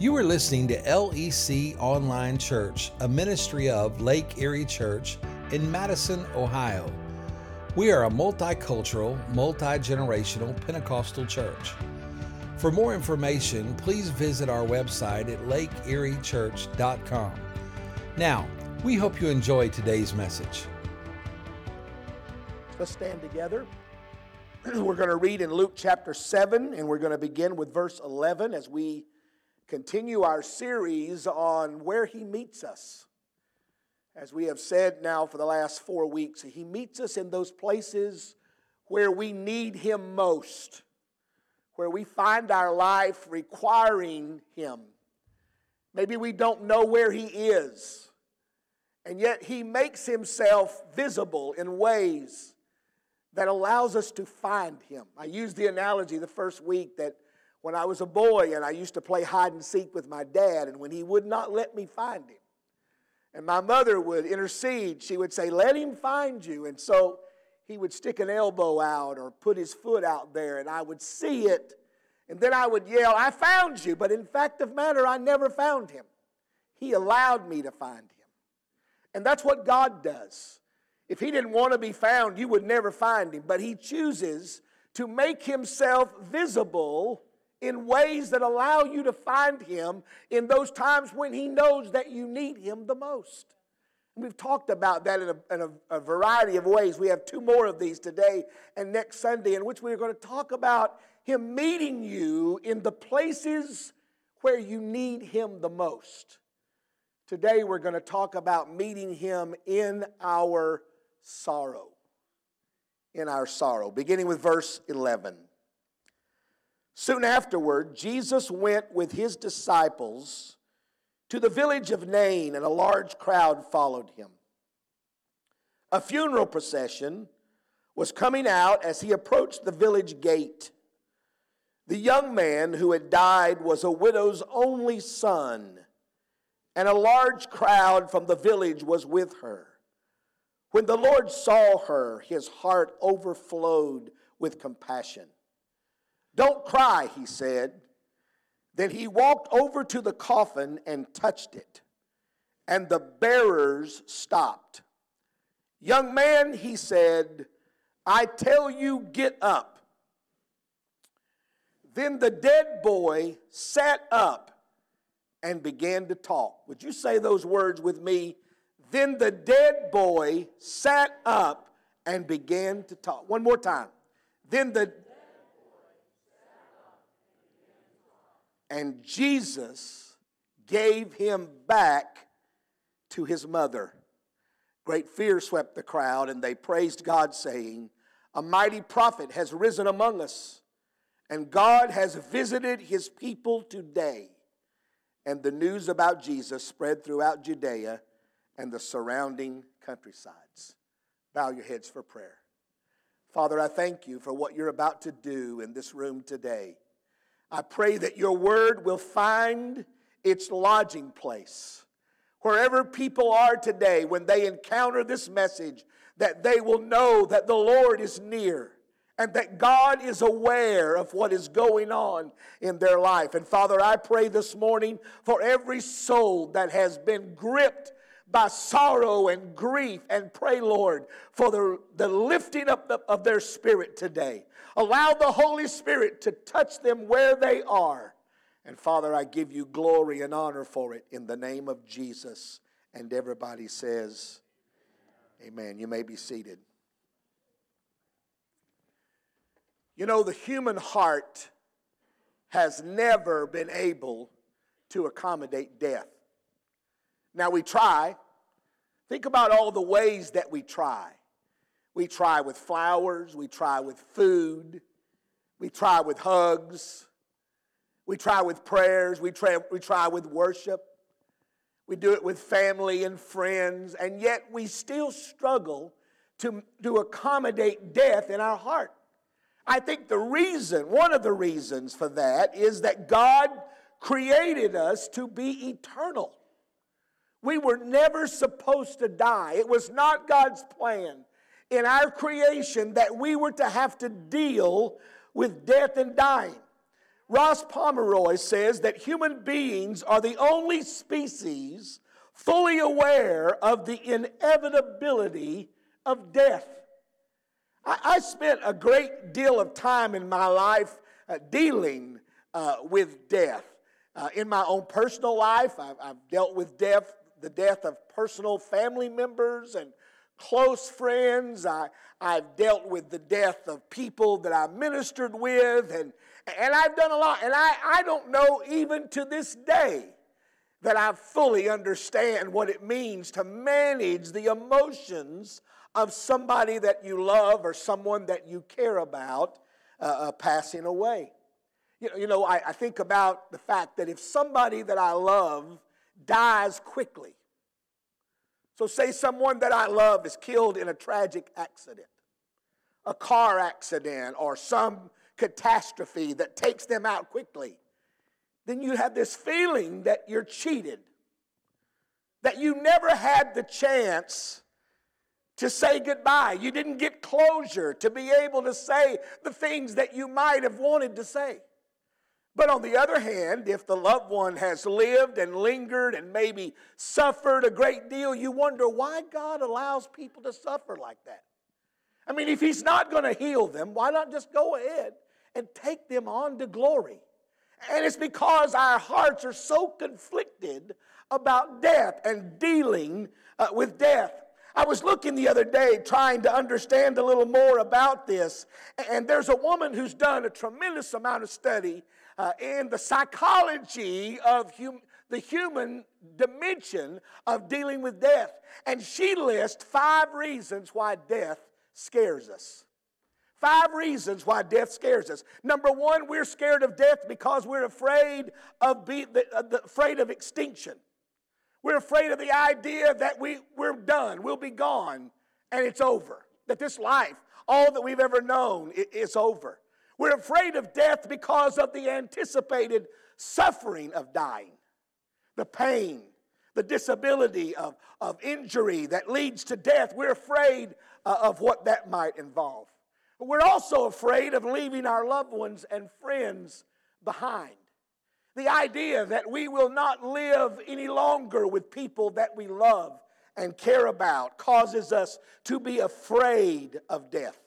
You are listening to LEC Online Church, a ministry of Lake Erie Church in Madison, Ohio. We are a multicultural, multi generational Pentecostal church. For more information, please visit our website at lakeeriechurch.com. Now, we hope you enjoy today's message. Let's stand together. We're going to read in Luke chapter 7, and we're going to begin with verse 11 as we continue our series on where He meets us. As we have said now for the last four weeks, He meets us in those places where we need Him most, where we find our life requiring Him. Maybe we don't know where He is, and yet He makes Himself visible in ways that allows us to find Him. I used the analogy the first week that when I was a boy and I used to play hide and seek with my dad, and when he would not let me find him, and my mother would intercede, she would say, Let him find you. And so he would stick an elbow out or put his foot out there, and I would see it. And then I would yell, I found you. But in fact of matter, I never found him. He allowed me to find him. And that's what God does. If he didn't want to be found, you would never find him. But he chooses to make himself visible in ways that allow you to find Him in those times when He knows that you need Him the most. We've talked about that in, a, in a, a, variety of ways. We have two more of these today and next Sunday, in which we're going to talk about Him meeting you in the places where you need Him the most. Today, we're going to talk about meeting Him in our sorrow. In our sorrow, beginning with verse 11. Soon afterward, Jesus went with his disciples to the village of Nain, and a large crowd followed him. A funeral procession was coming out as he approached the village gate. The young man who had died was a widow's only son, and a large crowd from the village was with her. When the Lord saw her, his heart overflowed with compassion. Don't cry, he said. Then he walked over to the coffin and touched it, and the bearers stopped. Young man, he said, I tell you, get up. Then the dead boy sat up and began to talk. Would you say those words with me? Then the dead boy sat up and began to talk. One more time. Then the And Jesus gave him back to his mother. Great fear swept the crowd, and they praised God, saying, A mighty prophet has risen among us, and God has visited his people today. And the news about Jesus spread throughout Judea and the surrounding countrysides. Bow your heads for prayer. Father, I thank you for what you're about to do in this room today. I pray that your word will find its lodging place. Wherever people are today, when they encounter this message, that they will know that the Lord is near and that God is aware of what is going on in their life. And Father, I pray this morning for every soul that has been gripped by sorrow and grief and pray, Lord, for the, the lifting up of their spirit today. Allow the Holy Spirit to touch them where they are. And Father, I give you glory and honor for it in the name of Jesus. And everybody says, Amen. You may be seated. You know, the human heart has never been able to accommodate death. Now we try. Think about all the ways that we try. We try with flowers, we try with food, we try with hugs, we try with prayers, we try, we try with worship, we do it with family and friends, and yet we still struggle to, to accommodate death in our heart. I think the reason, one of the reasons for that, is that God created us to be eternal. We were never supposed to die. It was not God's plan in our creation that we were to have to deal with death and dying. Ross Pomeroy says that human beings are the only species fully aware of the inevitability of death. I, I spent a great deal of time in my life uh, dealing uh, with death. Uh, in my own personal life, I've, I've dealt with death, the death of personal family members and close friends. I, I've dealt with the death of people that I ministered with, and, and I've done a lot. And I, I don't know even to this day that I fully understand what it means to manage the emotions of somebody that you love or someone that you care about uh, uh, passing away. You know, you know I, I think about the fact that if somebody that I love dies quickly, so say someone that I love is killed in a tragic accident, a car accident, or some catastrophe that takes them out quickly, then you have this feeling that you're cheated, that you never had the chance to say goodbye. You didn't get closure to be able to say the things that you might have wanted to say. But on the other hand, if the loved one has lived and lingered and maybe suffered a great deal, you wonder why God allows people to suffer like that. I mean, if He's not going to heal them, why not just go ahead and take them on to glory? And it's because our hearts are so conflicted about death and dealing uh, with death. I was looking the other day trying to understand a little more about this, and there's a woman who's done a tremendous amount of study uh, in the psychology of hum- the human dimension of dealing with death. And she lists five reasons why death scares us. Five reasons why death scares us. Number one, we're scared of death because we're afraid of, be, uh, afraid of extinction. We're afraid of the idea that we, we're done, we'll be gone, and it's over. That this life, all that we've ever known, is over. We're afraid of death because of the anticipated suffering of dying, the pain, the disability of, of injury that leads to death. We're afraid uh, of what that might involve. We're also afraid of leaving our loved ones and friends behind. The idea that we will not live any longer with people that we love and care about causes us to be afraid of death.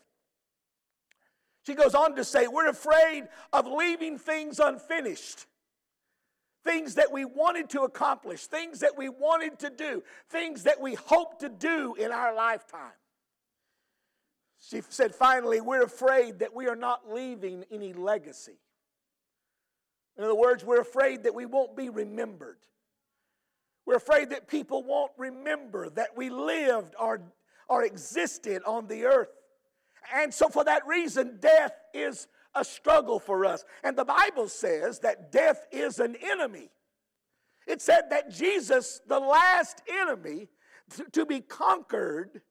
She goes on to say, We're afraid of leaving things unfinished. Things that we wanted to accomplish, things that we wanted to do, things that we hope to do in our lifetime. She said, finally, we're afraid that we are not leaving any legacy. In other words, we're afraid that we won't be remembered. We're afraid that people won't remember that we lived or, or existed on the earth. And so, for that reason, death is a struggle for us. And the Bible says that death is an enemy. It said that Jesus, the last enemy to be conquered,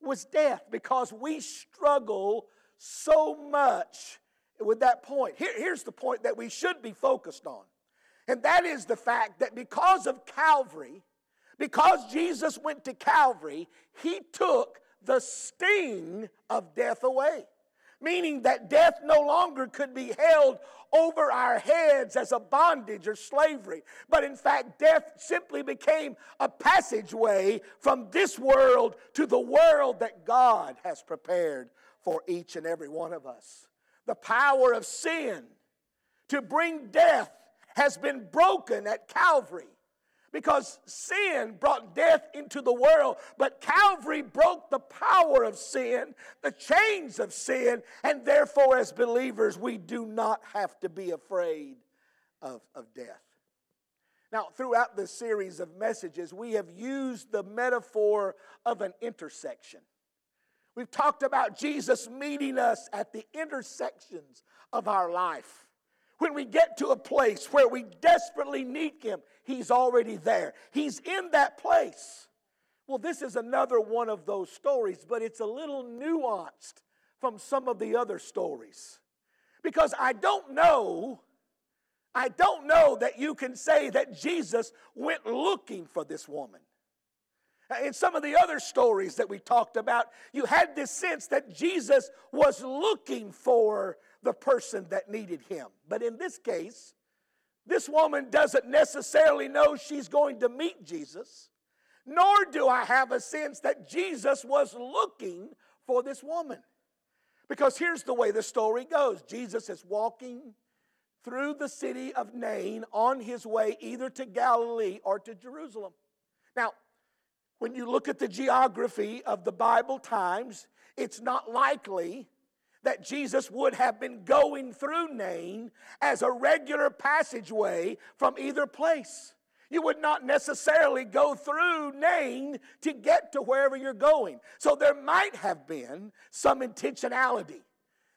was death because we struggle so much with that point. Here, here's the point that we should be focused on, and that is the fact that because of Calvary, because Jesus went to Calvary, he took the sting of death away. Meaning that death no longer could be held over our heads as a bondage or slavery, but in fact, death simply became a passageway from this world to the world that God has prepared for each and every one of us. The power of sin to bring death has been broken at Calvary because sin brought death into the world, but Calvary broke the power of sin, the chains of sin, and therefore, as believers, we do not have to be afraid of, of death. Now, throughout this series of messages, we have used the metaphor of an intersection. We've talked about Jesus meeting us at the intersections of our life. When we get to a place where we desperately need Him, He's already there. He's in that place. Well, this is another one of those stories, but it's a little nuanced from some of the other stories. Because I don't know, I don't know that you can say that Jesus went looking for this woman. In some of the other stories that we talked about, you had this sense that Jesus was looking for the person that needed him. But in this case, this woman doesn't necessarily know she's going to meet Jesus, nor do I have a sense that Jesus was looking for this woman. Because here's the way the story goes Jesus is walking through the city of Nain on his way either to Galilee or to Jerusalem. Now, when you look at the geography of the Bible times, it's not likely that Jesus would have been going through Nain as a regular passageway from either place. You would not necessarily go through Nain to get to wherever you're going. So there might have been some intentionality.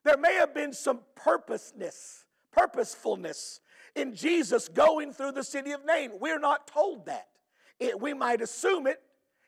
There may have been some purposeness, purposefulness in Jesus going through the city of Nain. We're not told that. It, we might assume it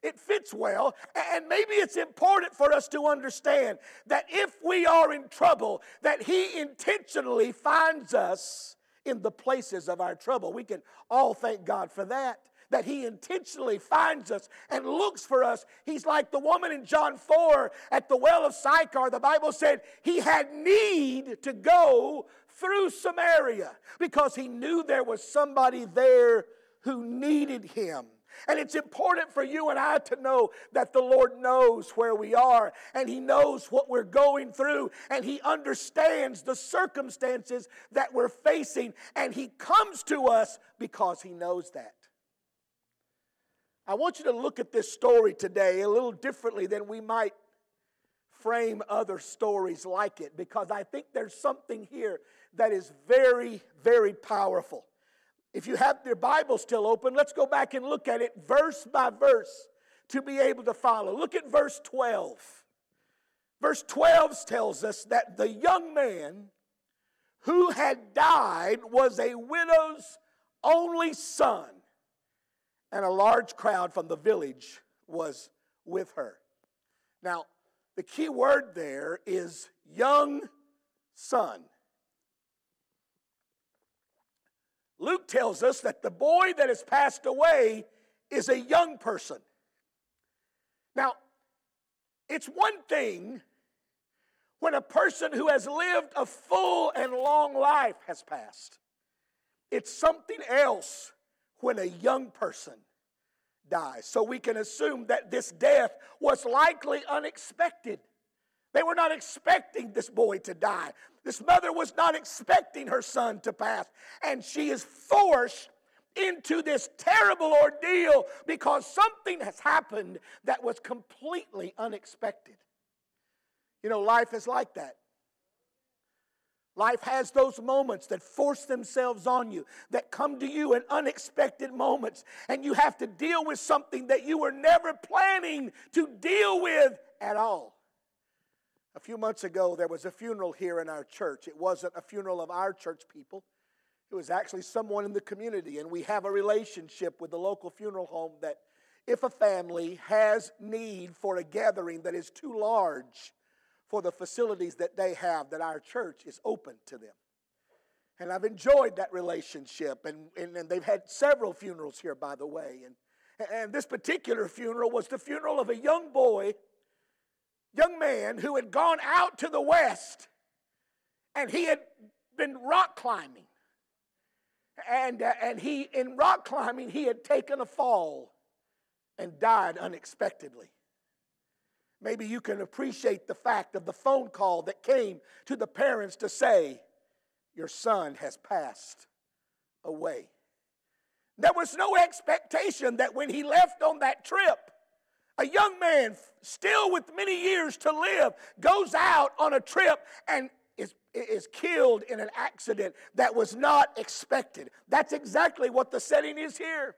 it fits well. And maybe it's important for us to understand that if we are in trouble, that He intentionally finds us in the places of our trouble. We can all thank God for that. That he intentionally finds us and looks for us. He's like the woman in John 4 at the well of Sychar. The Bible said he had need to go through Samaria because he knew there was somebody there who needed him. And it's important for you and I to know that the Lord knows where we are and He knows what we're going through and He understands the circumstances that we're facing and He comes to us because He knows that. I want you to look at this story today a little differently than we might frame other stories like it because I think there's something here that is very, very powerful. If you have your Bible still open, let's go back and look at it verse by verse to be able to follow. Look at verse 12. Verse 12 tells us that the young man who had died was a widow's only son, and a large crowd from the village was with her. Now, the key word there is young son. Luke tells us that the boy that has passed away is a young person. Now, it's one thing when a person who has lived a full and long life has passed. It's something else when a young person dies. So we can assume that this death was likely unexpected. They were not expecting this boy to die. This mother was not expecting her son to pass. And she is forced into this terrible ordeal because something has happened that was completely unexpected. You know, life is like that. Life has those moments that force themselves on you, that come to you in unexpected moments, and you have to deal with something that you were never planning to deal with at all. A few months ago, there was a funeral here in our church. It wasn't a funeral of our church people, it was actually someone in the community. And we have a relationship with the local funeral home that if a family has need for a gathering that is too large for the facilities that they have, that our church is open to them. And I've enjoyed that relationship, and, and, and they've had several funerals here, by the way. And, and this particular funeral was the funeral of a young boy young man who had gone out to the west and he had been rock climbing. And, uh, and he, in rock climbing, he had taken a fall and died unexpectedly. Maybe you can appreciate the fact of the phone call that came to the parents to say, Your son has passed away. There was no expectation that when he left on that trip, a young man, still with many years to live, goes out on a trip and is, is killed in an accident that was not expected. That's exactly what the setting is here.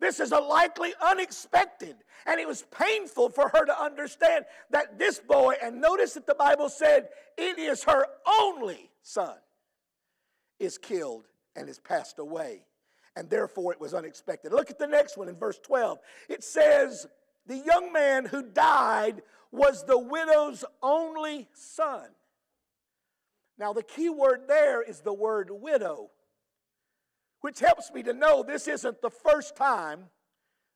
This is a likely unexpected. And it was painful for her to understand that this boy, and notice that the Bible said it is her only son, is killed and is passed away. And therefore it was unexpected. Look at the next one in verse 12. It says, the young man who died was the widow's only son. Now, the key word there is the word widow, which helps me to know this isn't the first time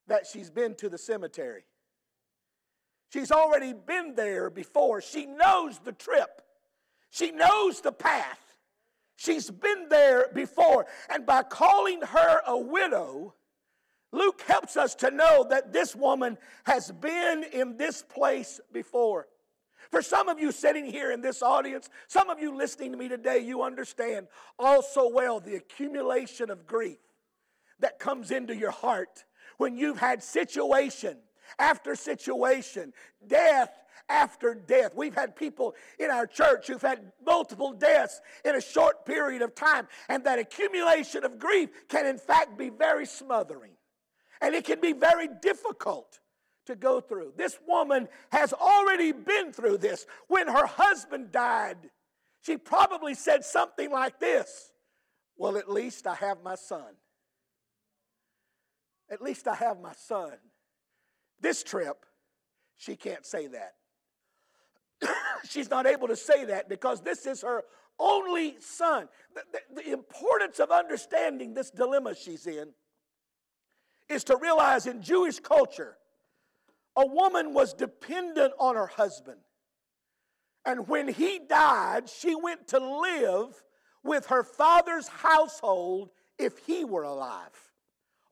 that she's been to the cemetery. She's already been there before. She knows the trip, she knows the path. She's been there before. And by calling her a widow, Luke helps us to know that this woman has been in this place before. For some of you sitting here in this audience, some of you listening to me today, you understand also well the accumulation of grief that comes into your heart when you've had situation after situation, death after death. We've had people in our church who've had multiple deaths in a short period of time, and that accumulation of grief can, in fact, be very smothering. And it can be very difficult to go through. This woman has already been through this. When her husband died, she probably said something like this Well, at least I have my son. At least I have my son. This trip, she can't say that. She's not able to say that because this is her only son. The, the, the, importance of understanding this dilemma she's in is to realize in Jewish culture, a woman was dependent on her husband. And when he died, she went to live with her father's household if he were alive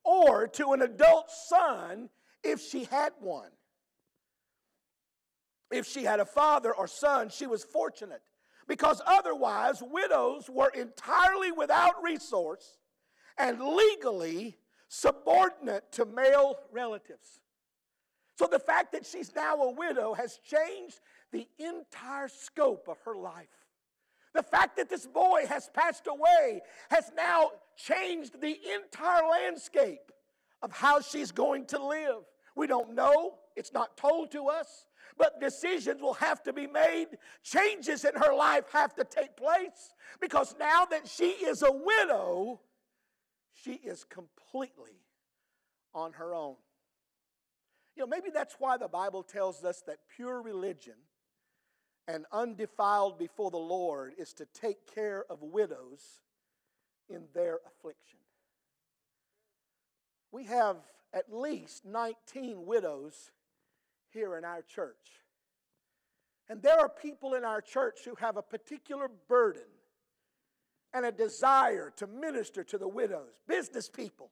or to an adult son if she had one. If she had a father or son, she was fortunate because otherwise, widows were entirely without resource and legally subordinate to male relatives. So the fact that she's now a widow has changed the entire scope of her life. The fact that this boy has passed away has now changed the entire landscape of how she's going to live. We don't know, it's not told to us, but decisions will have to be made. Changes in her life have to take place because now that she is a widow, she is completely on her own. You know, maybe that's why the Bible tells us that pure religion and undefiled before the Lord is to take care of widows in their affliction. We have at least 19 widows here in our church. And there are people in our church who have a particular burden and a desire to minister to the widows, business people.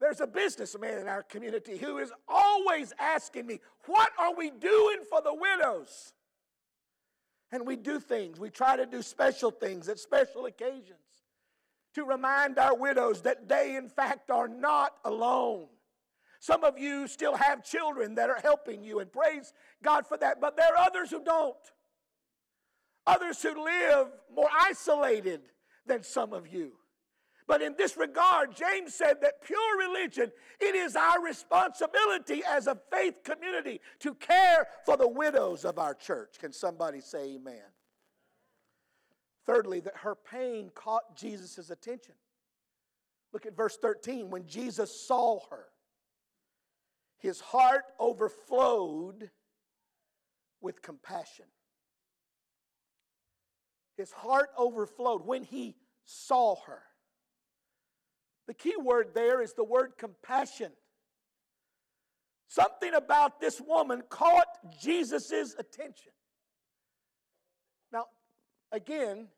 There's a businessman in our community who is always asking me, What are we doing for the widows? And we do things. We try to do special things at special occasions to remind our widows that they, in fact, are not alone. Some of you still have children that are helping you, and praise God for that, but there are others who don't. Others who live more isolated than some of you. But in this regard, James said that pure religion, it is our responsibility as a faith community to care for the widows of our church. Can somebody say amen? Thirdly, that her pain caught Jesus' attention. Look at verse 13. When Jesus saw her, his heart overflowed with compassion. His heart overflowed when he saw her. The key word there is the word compassion. Something about this woman caught Jesus' attention. Now, again,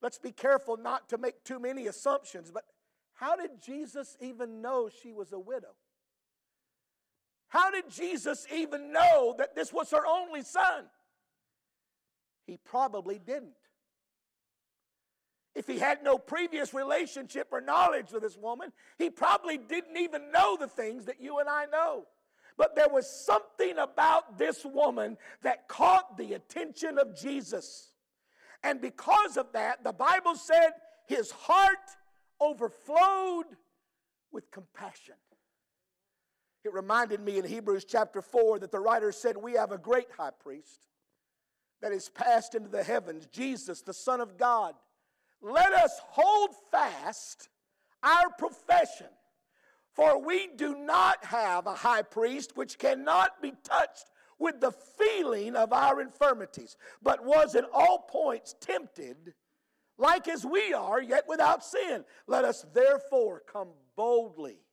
let's be careful not to make too many assumptions, but how did Jesus even know she was a widow? How did Jesus even know that this was her only son? He probably didn't. If he had no previous relationship or knowledge with this woman, he probably didn't even know the things that you and I know. But there was something about this woman that caught the attention of Jesus. And because of that, the Bible said his heart overflowed with compassion. It reminded me in Hebrews chapter 4 that the writer said, We have a great high priest that is passed into the heavens, Jesus, the Son of God let us hold fast our profession. For we do not have a high priest which cannot be touched with the feeling of our infirmities, but was in all points tempted, like as we are, yet without sin. Let us therefore come boldly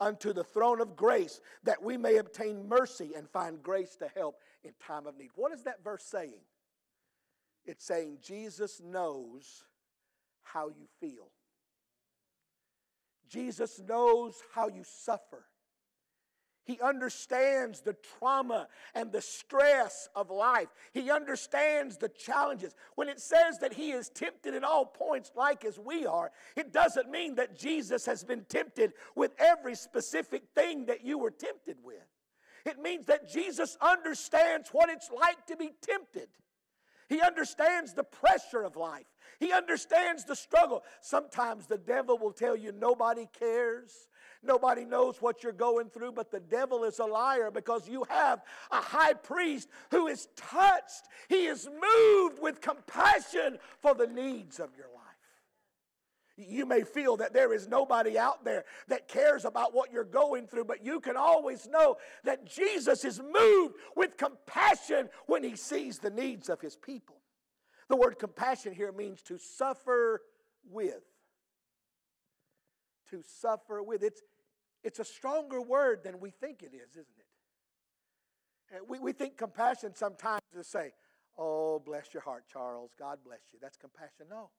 unto the throne of grace that we may obtain mercy and find grace to help in time of need. What is that verse saying? It's saying Jesus knows how you feel. Jesus knows how you suffer. He understands the trauma and the stress of life. He understands the challenges. When it says that he is tempted in all points like as we are, it doesn't mean that Jesus has been tempted with every specific thing that you were tempted with. It means that Jesus understands what it's like to be tempted. He understands the pressure of life. He understands the struggle. Sometimes the devil will tell you nobody cares. Nobody knows what you're going through, but the devil is a liar because you have a high priest who is touched. He is moved with compassion for the needs of your life. You may feel that there is nobody out there that cares about what you're going through, but you can always know that Jesus is moved with compassion when he sees the needs of his people. The word compassion here means to suffer with. To suffer with. It's, it's a stronger word than we think it is, isn't it? We, we think compassion sometimes to say, Oh, bless your heart, Charles. God bless you. That's compassion. No.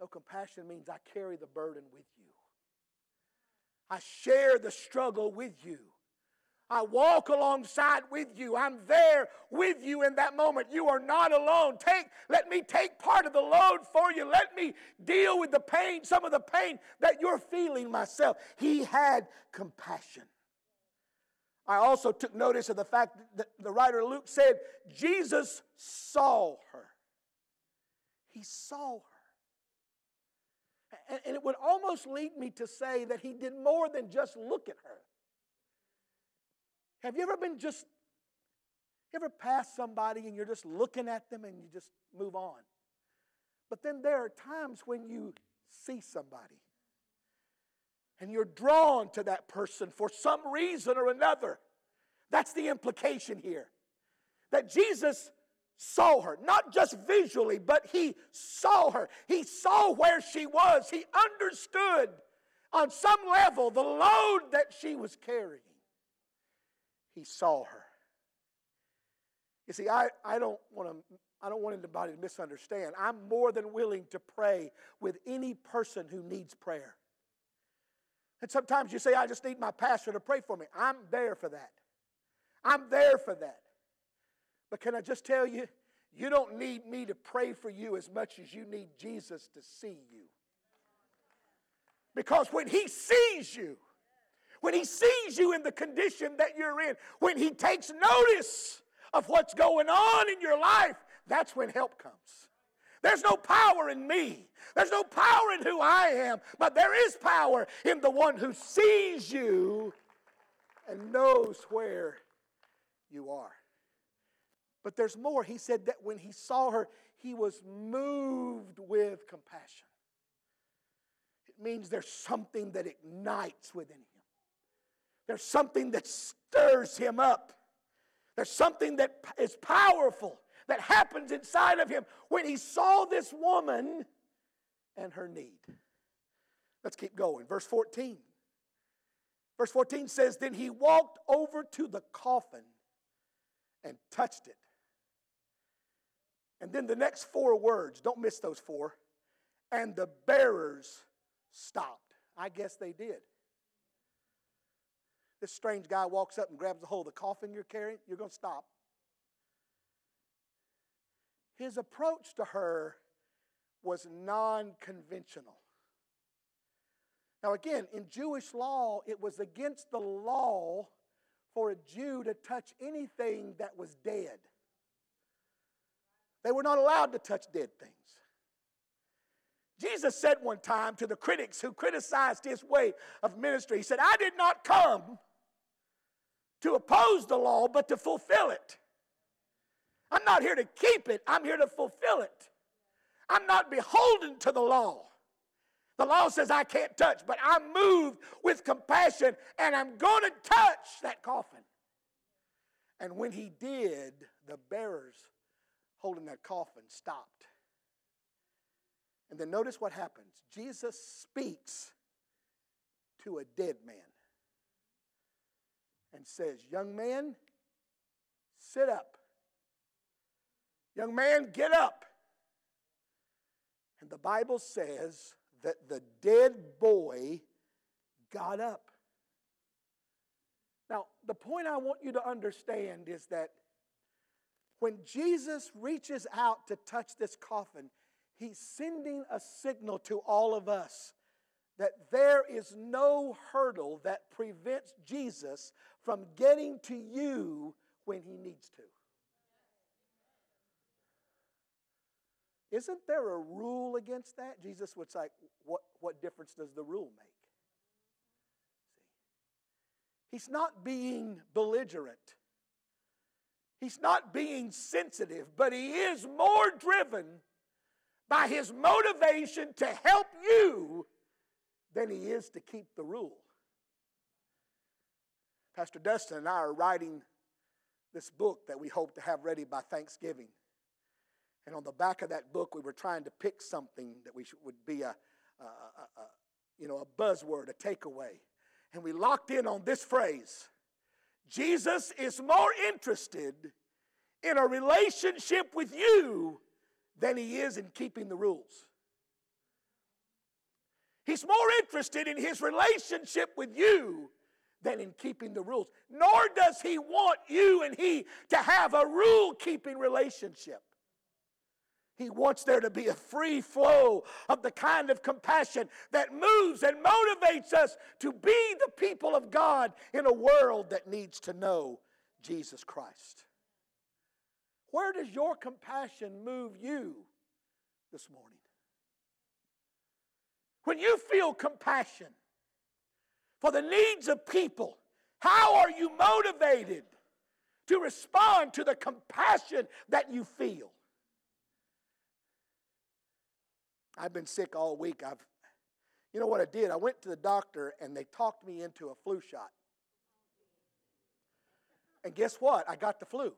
No, compassion means I carry the burden with you. I share the struggle with you. I walk alongside with you. I'm there with you in that moment. You are not alone. Take, let me take part of the load for you. Let me deal with the pain, some of the pain that you're feeling myself. He had compassion. I also took notice of the fact that the writer Luke said Jesus saw her. He saw her. And it would almost lead me to say that he did more than just look at her. Have you ever been just, ever passed somebody and you're just looking at them and you just move on? But then there are times when you see somebody and you're drawn to that person for some reason or another. That's the implication here. That Jesus saw her, not just visually, but he saw her. He saw where she was. He understood on some level the load that she was carrying. He saw her. You see, I, I don't want to. I don't want anybody to misunderstand. I'm more than willing to pray with any person who needs prayer. And sometimes you say, I just need my pastor to pray for me. I'm there for that. I'm there for that. But can I just tell you, you don't need me to pray for you as much as you need Jesus to see you. Because when He sees you, when He sees you in the condition that you're in, when He takes notice of what's going on in your life, that's when help comes. There's no power in me. There's no power in who I am, but there is power in the one who sees you and knows where you are. But there's more. He said that when he saw her, he was moved with compassion. It means there's something that ignites within him, there's something that stirs him up, there's something that is powerful that happens inside of him when he saw this woman and her need. Let's keep going. Verse 14. Verse 14 says, Then he walked over to the coffin and touched it. And then the next four words, don't miss those four. And the bearers stopped. I guess they did. This strange guy walks up and grabs a hold of the coffin you're carrying, you're going to stop. His approach to her was non conventional. Now, again, in Jewish law, it was against the law for a Jew to touch anything that was dead. They were not allowed to touch dead things. Jesus said one time to the critics who criticized his way of ministry, He said, I did not come to oppose the law, but to fulfill it. I'm not here to keep it, I'm here to fulfill it. I'm not beholden to the law. The law says I can't touch, but I'm moved with compassion and I'm going to touch that coffin. And when he did, the bearers holding that coffin stopped. And then notice what happens Jesus speaks to a dead man. And says, Young man, sit up. Young man, get up. And the Bible says that the dead boy got up. Now, the point I want you to understand is that when Jesus reaches out to touch this coffin, he's sending a signal to all of us that there is no hurdle that prevents Jesus from getting to you when he needs to. Isn't there a rule against that? Jesus would say, what, what difference does the rule make? See? He's not being belligerent. He's not being sensitive, but he is more driven by his motivation to help you than he is to keep the rule. Pastor Dustin and I are writing this book that we hope to have ready by Thanksgiving. And on the back of that book, we were trying to pick something that we should, would be a, a, a, a, you know, a buzzword, a takeaway. And we locked in on this phrase Jesus is more interested in a relationship with you than he is in keeping the rules. He's more interested in his relationship with you than in keeping the rules. Nor does he want you and he to have a rule keeping relationship. He wants there to be a free flow of the kind of compassion that moves and motivates us to be the people of God in a world that needs to know Jesus Christ. Where does your compassion move you this morning? When you feel compassion for the needs of people, how are you motivated to respond to the compassion that you feel? I've been sick all week. I've, you know what I did? I went to the doctor and they talked me into a flu shot. And guess what? I got the flu.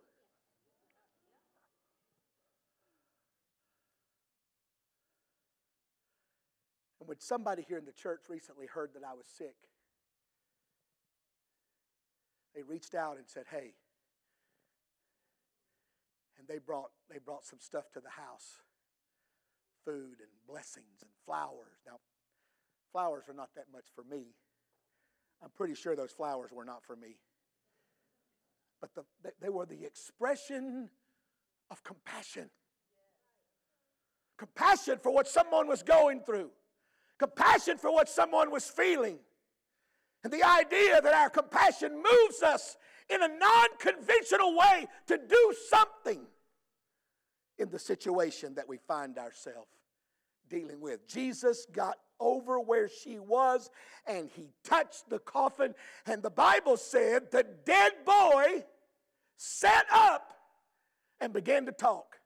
And when somebody here in the church recently heard that I was sick, they reached out and said, "Hey," and they brought they brought some stuff to the house food and blessings and flowers. Now, flowers are not that much for me. I'm pretty sure those flowers were not for me. But the, they were the expression of compassion. Compassion for what someone was going through, compassion for what someone was feeling. And the idea that our compassion moves us in a non conventional way to do something in the situation that we find ourselves dealing with. Jesus got over where she was and he touched the coffin, and the Bible said the dead boy sat up and began to talk.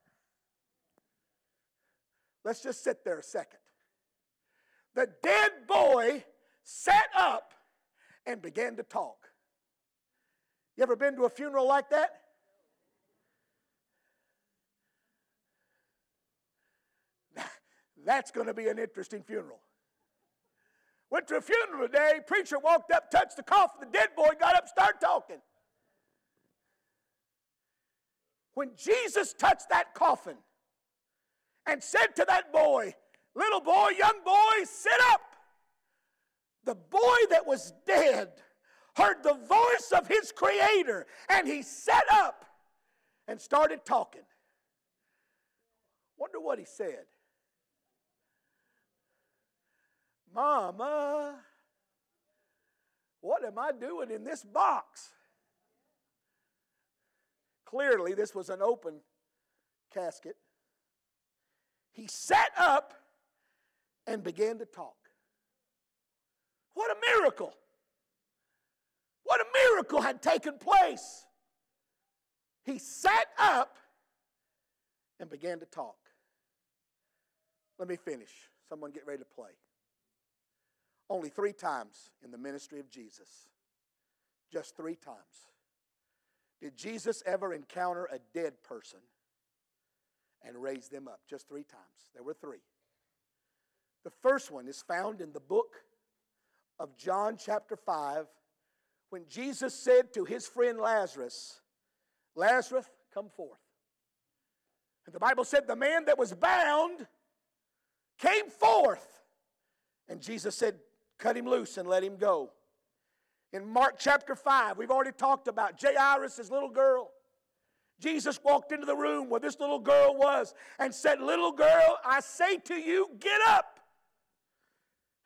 Let's just sit there a second. The dead boy sat up and began to talk. You ever been to a funeral like that? That's going to be an interesting funeral. Went to a funeral today, preacher walked up, touched the coffin, the dead boy got up, started talking. When Jesus touched that coffin and said to that boy, little boy, young boy, sit up, the boy that was dead heard the voice of his creator and he sat up and started talking. Wonder what he said. Mama, what am I doing in this box? Clearly, this was an open casket. He sat up and began to talk. What a miracle! What a miracle had taken place. He sat up and began to talk. Let me finish. Someone get ready to play. Only three times in the ministry of Jesus, just three times, did Jesus ever encounter a dead person and raise them up. Just three times. There were three. The first one is found in the book of John, chapter 5, when Jesus said to his friend Lazarus, Lazarus, come forth. And the Bible said the man that was bound came forth. And Jesus said, Cut him loose and let him go. In Mark chapter 5, we've already talked about Jairus' little girl. Jesus walked into the room where this little girl was and said, Little girl, I say to you, get up.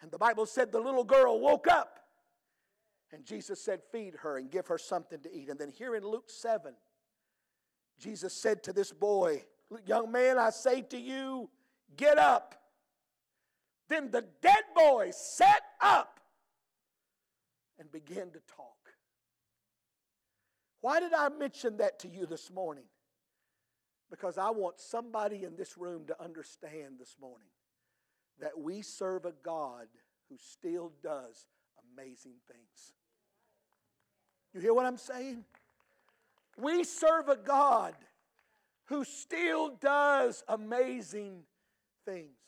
And the Bible said the little girl woke up. And Jesus said, Feed her and give her something to eat. And then here in Luke 7, Jesus said to this boy, Young man, I say to you, get up. Then the dead boy sat up and began to talk. Why did I mention that to you this morning? Because I want somebody in this room to understand this morning that we serve a God who still does amazing things. You hear what I'm saying? We serve a God who still does amazing things.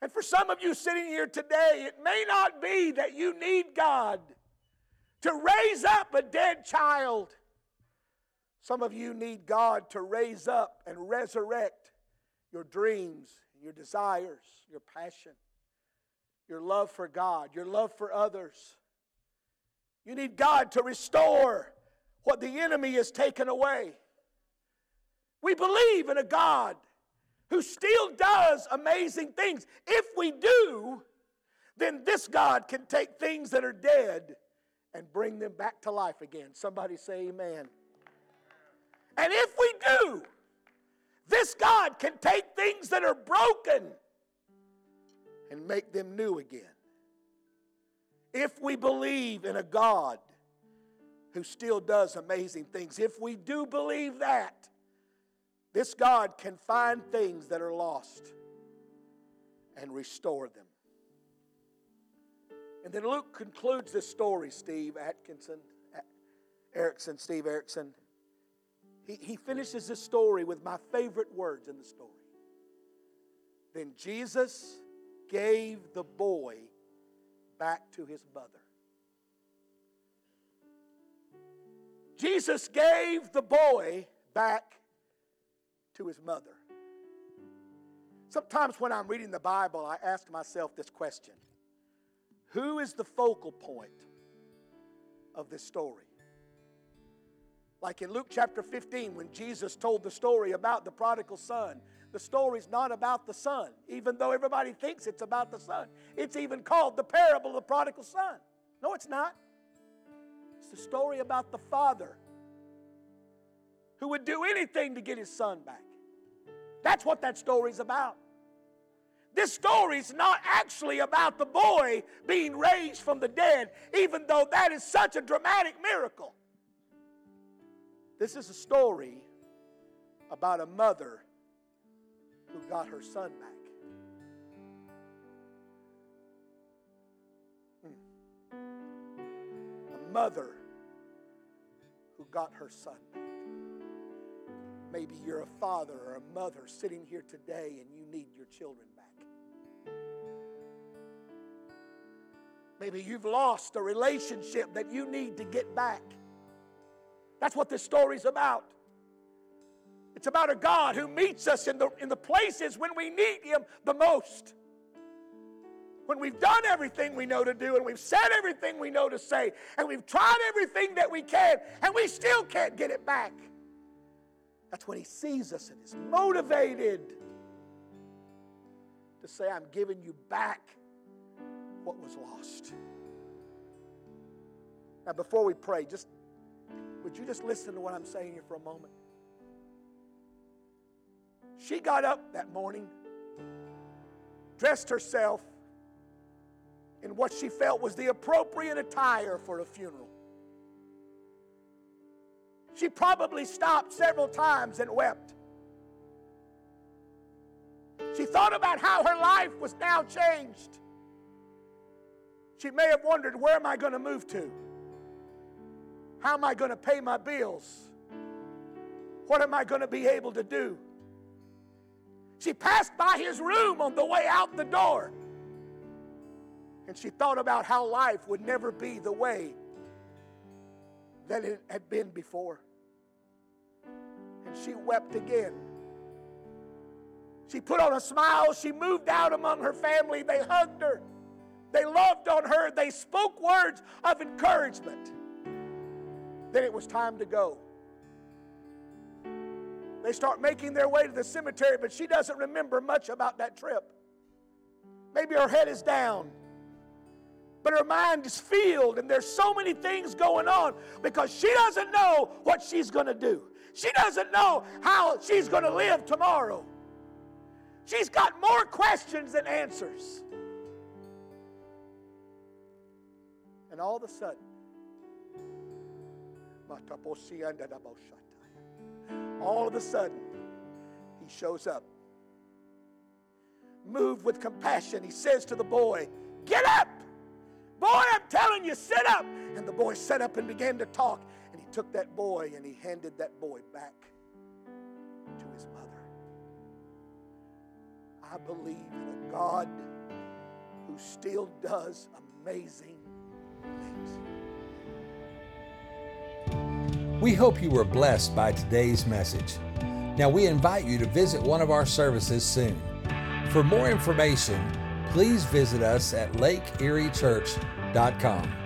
And for some of you sitting here today, it may not be that you need God to raise up a dead child. Some of you need God to raise up and resurrect your dreams, your desires, your passion, your love for God, your love for others. You need God to restore what the enemy has taken away. We believe in a God who still does amazing things. If we do, then this God can take things that are dead and bring them back to life again. Somebody say amen. And if we do, this God can take things that are broken and make them new again. If we believe in a God who still does amazing things, if we do believe that, this God can find things that are lost and restore them. And then Luke concludes this story, Steve Atkinson, Erickson, Steve Erickson. He, he finishes this story with my favorite words in the story. Then Jesus gave the boy back to his mother. Jesus gave the boy back to his mother. Sometimes when I'm reading the Bible, I ask myself this question Who is the focal point of this story? Like in Luke chapter 15, when Jesus told the story about the prodigal son, the story's not about the son, even though everybody thinks it's about the son. It's even called the parable of the prodigal son. No, it's not. It's the story about the father who would do anything to get his son back. That's what that story's about. This story's not actually about the boy being raised from the dead, even though that is such a dramatic miracle. This is a story about a mother who got her son back. Hmm. A mother who got her son back. Maybe you're a father or a mother sitting here today and you need your children back. Maybe you've lost a relationship that you need to get back. That's what this story's about. It's about a God who meets us in the, in the places when we need Him the most. When we've done everything we know to do, and we've said everything we know to say, and we've tried everything that we can, and we still can't get it back. That's when he sees us and is motivated to say, I'm giving you back what was lost. Now, before we pray, just would you just listen to what I'm saying here for a moment? She got up that morning, dressed herself in what she felt was the appropriate attire for a funeral. She probably stopped several times and wept. She thought about how her life was now changed. She may have wondered, where am I going to move to? How am I going to pay my bills? What am I going to be able to do? She passed by his room on the way out the door. And she thought about how life would never be the way that it had been before. And she wept again. She put on a smile. She moved out among her family. They hugged her. They loved on her. They spoke words of encouragement. Then it was time to go. They start making their way to the cemetery, but she doesn't remember much about that trip. Maybe her head is down, but her mind is filled, and there's so many things going on because she doesn't know what she's going to do. She doesn't know how she's going to live tomorrow. She's got more questions than answers. And all of a sudden, all of a sudden, he shows up. Moved with compassion, he says to the boy, Get up! Boy, I'm telling you, sit up! And the boy sat up and began to talk. And he took that boy and he handed that boy back to his mother. I believe in a God who still does amazing things. We hope you were blessed by today's message. Now, we invite you to visit one of our services soon. For more information, please visit us at lakeeriechurch.com.